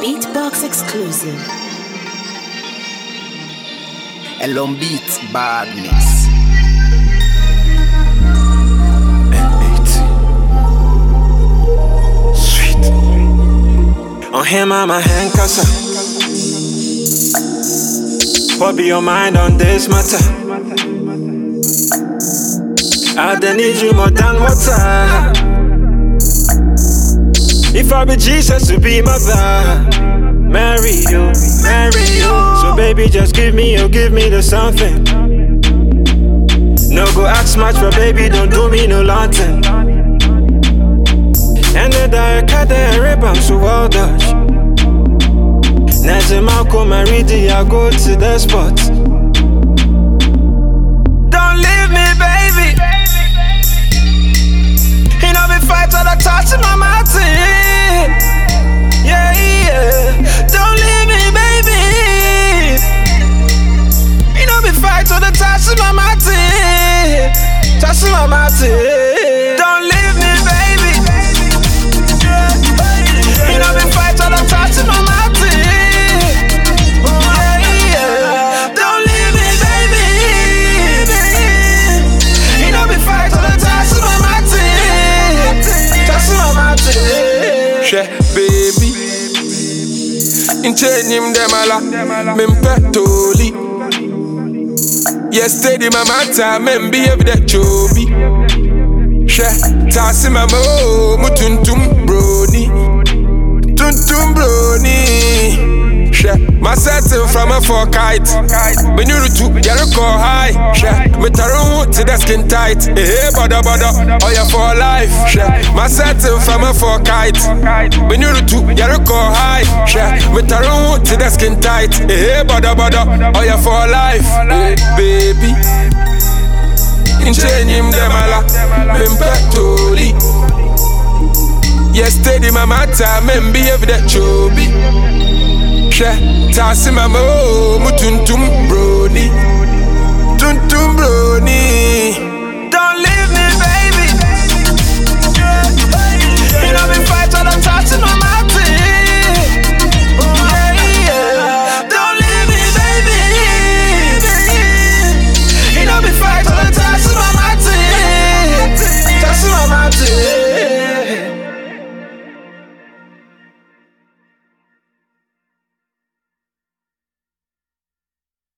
Beatbox exclusive. Elorm Beat Badness. Sweet. Oh, on him, I'm a handcusser. What be your mind on this matter? I don't need you more than water. If I be Jesus to be mother, marry you, marry you. So baby, just give me, you give me the something. No go ask much, but baby, don't do me no lantern. And the dark the rip, I'm so well dodge. Next time I come and read I go to the spot. Don't leave me, baby. You know, me fight all the touch mountain. Touch my mountain. Don't leave me, baby. You know, my. Don't leave me, baby. You know, me fight all the touch my. Touch my mountain. hwɛ beebi nkyɛn nim dɛm ala mempɛ tooli yɛstedi mamata membi ebi dɛ kyobi hwɛ taase mama oo mu tuntum broni tuntum broni hwɛ masɛte mframa for kite. Mene rutu yɛrekɔ high. Hwɛ metare ho te dɛ skin tight. Eh, Ehe bɔdɔbɔdɔ ɔyɛ oh, for life. Hwɛ masɛte mframa for kite. Mene rutu yɛrekɔ high. Hwɛ metare ho te dɛ skin tight. Ehe bɔdɔbɔdɔ ɔyɛ for life. Eh, baby. Nkyɛnyim dɛ mala mempɛ tori Yesterday my matter. Membi evi dɛ chobi. Hwɛ taase mama oo mu tuntum broni. Tuntum broni